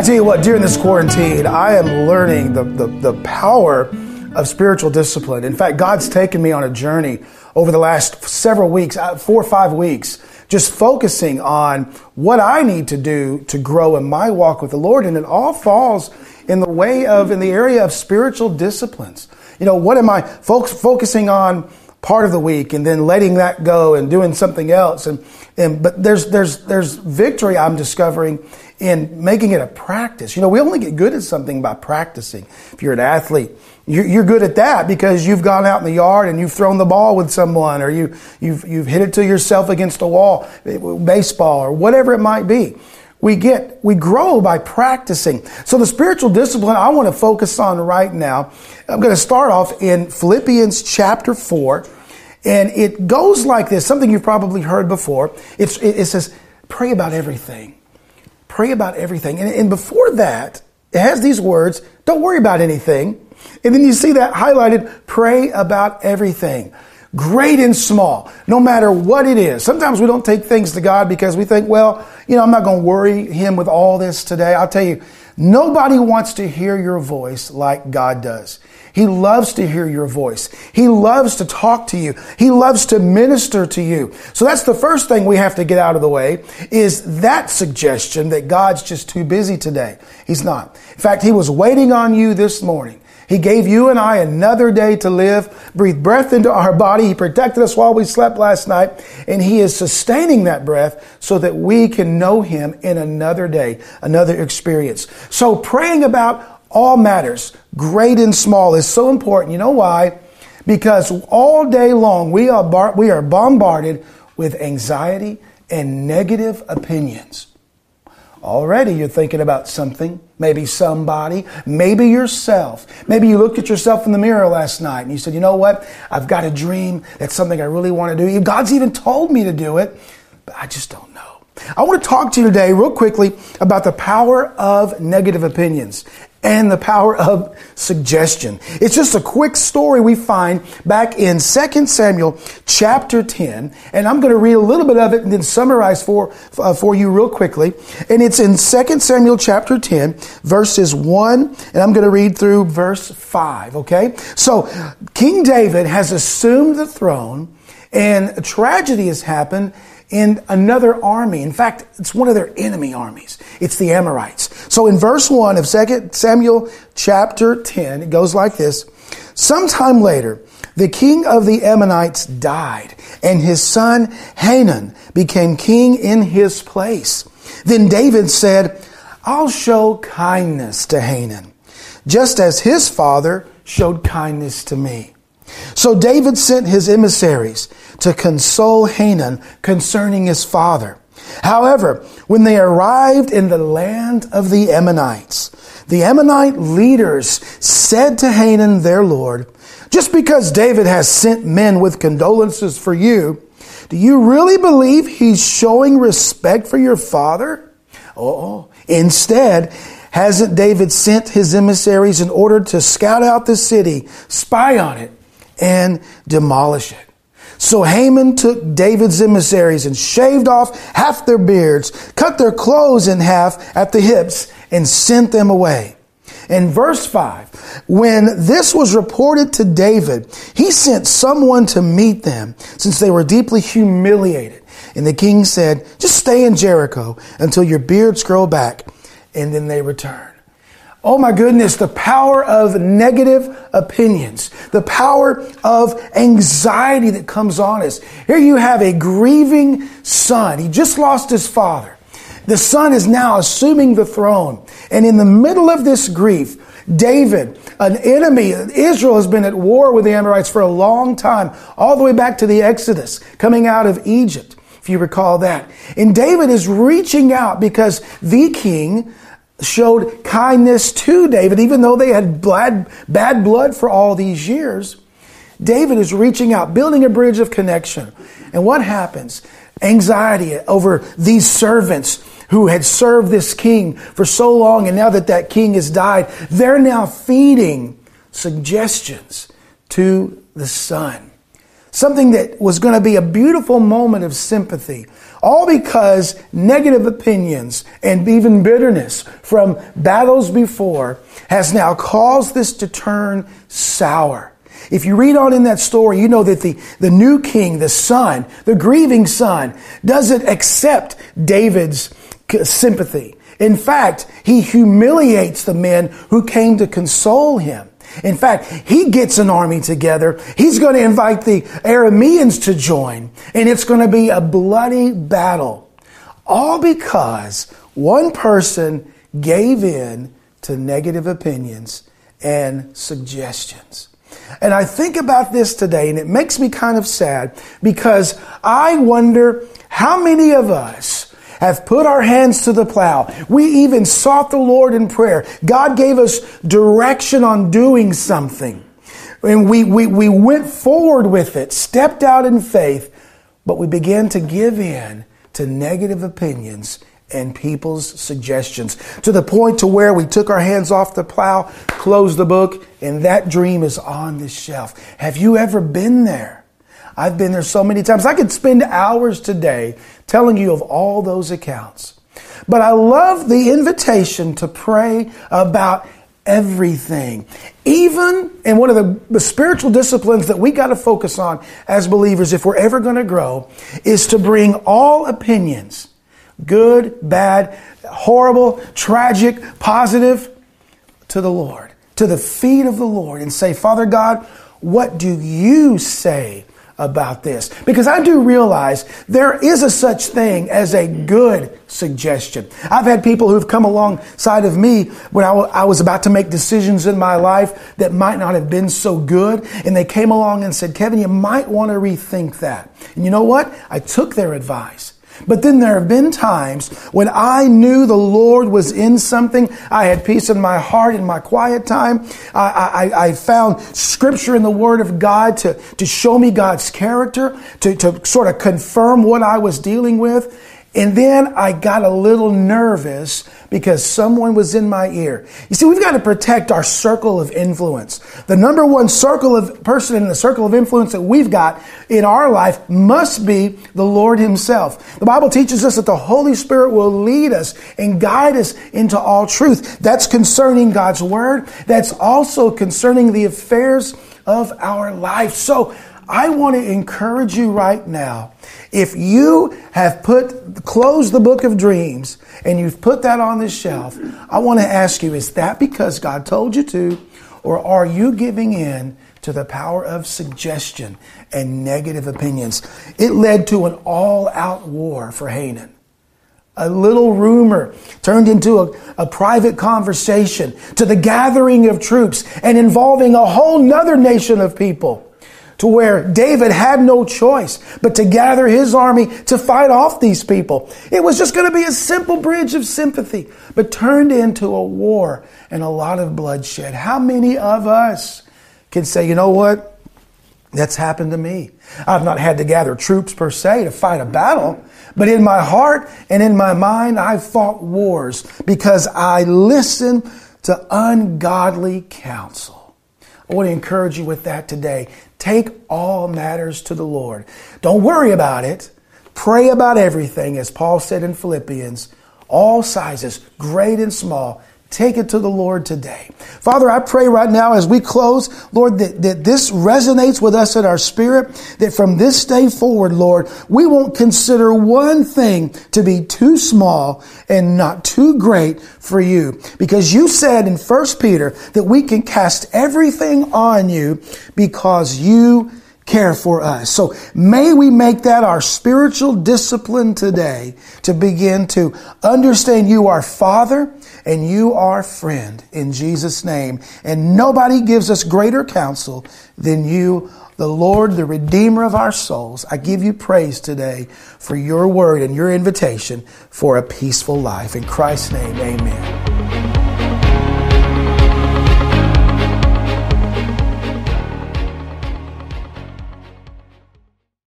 I tell you what, during this quarantine, I am learning the, the, the power of spiritual discipline. In fact, God's taken me on a journey over the last several weeks, uh, four or five weeks, just focusing on what I need to do to grow in my walk with the Lord. And it all falls in the way of, in the area of spiritual disciplines. You know, what am I folks focusing on part of the week and then letting that go and doing something else? And, and, but there's, there's, there's victory I'm discovering in making it a practice. You know, we only get good at something by practicing. If you're an athlete, you're good at that because you've gone out in the yard and you've thrown the ball with someone or you, you've, you've hit it to yourself against a wall, baseball or whatever it might be. We get, we grow by practicing. So the spiritual discipline I want to focus on right now, I'm going to start off in Philippians chapter 4. And it goes like this, something you've probably heard before. It's, it says, pray about everything. Pray about everything. And, and before that, it has these words, don't worry about anything. And then you see that highlighted, pray about everything. Great and small, no matter what it is. Sometimes we don't take things to God because we think, well, you know, I'm not going to worry him with all this today. I'll tell you, nobody wants to hear your voice like God does. He loves to hear your voice. He loves to talk to you. He loves to minister to you. So that's the first thing we have to get out of the way is that suggestion that God's just too busy today. He's not. In fact, He was waiting on you this morning. He gave you and I another day to live, breathe breath into our body. He protected us while we slept last night, and He is sustaining that breath so that we can know Him in another day, another experience. So praying about all matters, great and small, is so important. You know why? Because all day long we are, bar- we are bombarded with anxiety and negative opinions. Already you're thinking about something, maybe somebody, maybe yourself. Maybe you looked at yourself in the mirror last night and you said, you know what? I've got a dream. That's something I really want to do. God's even told me to do it, but I just don't. I want to talk to you today, real quickly, about the power of negative opinions and the power of suggestion. It's just a quick story we find back in 2 Samuel chapter 10, and I'm going to read a little bit of it and then summarize for, uh, for you real quickly. And it's in 2 Samuel chapter 10, verses 1, and I'm going to read through verse 5, okay? So, King David has assumed the throne, and a tragedy has happened, in another army. In fact, it's one of their enemy armies. It's the Amorites. So in verse 1 of 2 Samuel chapter 10, it goes like this. Sometime later, the king of the Ammonites died, and his son Hanan became king in his place. Then David said, I'll show kindness to Hanan, just as his father showed kindness to me. So David sent his emissaries to console Hanan concerning his father. However, when they arrived in the land of the Ammonites, the Ammonite leaders said to Hanan, their lord, just because David has sent men with condolences for you, do you really believe he's showing respect for your father? Oh, instead, hasn't David sent his emissaries in order to scout out the city, spy on it, and demolish it? So Hanan took David's emissaries and shaved off half their beards, cut their clothes in half at the hips, and sent them away. In verse 5, when this was reported to David, he sent someone to meet them since they were deeply humiliated. And the king said, Just stay in Jericho until your beards grow back, and then they return. Oh my goodness, the power of negative opinions, the power of anxiety that comes on us. Here you have a grieving son. He just lost his father. The son is now assuming the throne. And in the middle of this grief, David, an enemy, Israel has been at war with the Amorites for a long time, all the way back to the Exodus, coming out of Egypt, if you recall that. And David is reaching out because the king, showed kindness to David, even though they had bad, bad blood for all these years. David is reaching out, building a bridge of connection. And what happens? Anxiety over these servants who had served this king for so long, and now that that king has died, they're now feeding suggestions to the son. Something that was going to be a beautiful moment of sympathy, all because negative opinions and even bitterness from battles before has now caused this to turn sour. If you read on in that story, you know that the, the new king, the son, the grieving son, doesn't accept David's sympathy. In fact, he humiliates the men who came to console him. In fact, he gets an army together. He's going to invite the Arameans to join, and it's going to be a bloody battle. All because one person gave in to negative opinions and suggestions. And I think about this today and it makes me kind of sad because I wonder how many of us have put our hands to the plow. We even sought the Lord in prayer. God gave us direction on doing something. And we, we, we went forward with it, stepped out in faith, but we began to give in to negative opinions and people's suggestions to the point to where we took our hands off the plow, closed the book, and that dream is on the shelf. Have you ever been there? I've been there so many times. I could spend hours today telling you of all those accounts. But I love the invitation to pray about everything. Even in one of the, the spiritual disciplines that we got to focus on as believers if we're ever going to grow is to bring all opinions good, bad, horrible, tragic, positive, to the Lord, to the feet of the Lord, and say, Father God, what do you say about this? Because I do realize there is a such thing as a good suggestion. I've had people who've come alongside of me when I, w- I was about to make decisions in my life that might not have been so good, and they came along and said, Kevin, you might want to rethink that. And you know what? I took their advice. But then there have been times when I knew the Lord was in something. I had peace in my heart in my quiet time. I, I, I found scripture in the Word of God to, to show me God's character, to, to sort of confirm what I was dealing with. And then I got a little nervous because someone was in my ear. You see, we've got to protect our circle of influence. The number one circle of person in the circle of influence that we've got in our life must be the Lord Himself. The Bible teaches us that the Holy Spirit will lead us and guide us into all truth. That's concerning God's Word. That's also concerning the affairs of our life. So I want to encourage you right now. If you have put, closed the book of dreams and you've put that on the shelf, I want to ask you, is that because God told you to? Or are you giving in to the power of suggestion and negative opinions? It led to an all out war for Hanan. A little rumor turned into a, a, private conversation to the gathering of troops and involving a whole nother nation of people to where David had no choice but to gather his army to fight off these people. It was just going to be a simple bridge of sympathy, but turned into a war and a lot of bloodshed. How many of us can say, you know what? That's happened to me. I've not had to gather troops per se to fight a battle, but in my heart and in my mind, I've fought wars because I listen to ungodly counsel. I want to encourage you with that today. Take all matters to the Lord. Don't worry about it. Pray about everything, as Paul said in Philippians, all sizes, great and small. Take it to the Lord today. Father, I pray right now as we close, Lord, that, that this resonates with us in our spirit, that from this day forward, Lord, we won't consider one thing to be too small and not too great for you. Because you said in 1 Peter that we can cast everything on you because you care for us. So may we make that our spiritual discipline today to begin to understand you are Father and you are friend in Jesus' name. And nobody gives us greater counsel than you, the Lord, the Redeemer of our souls. I give you praise today for your word and your invitation for a peaceful life. In Christ's name, amen.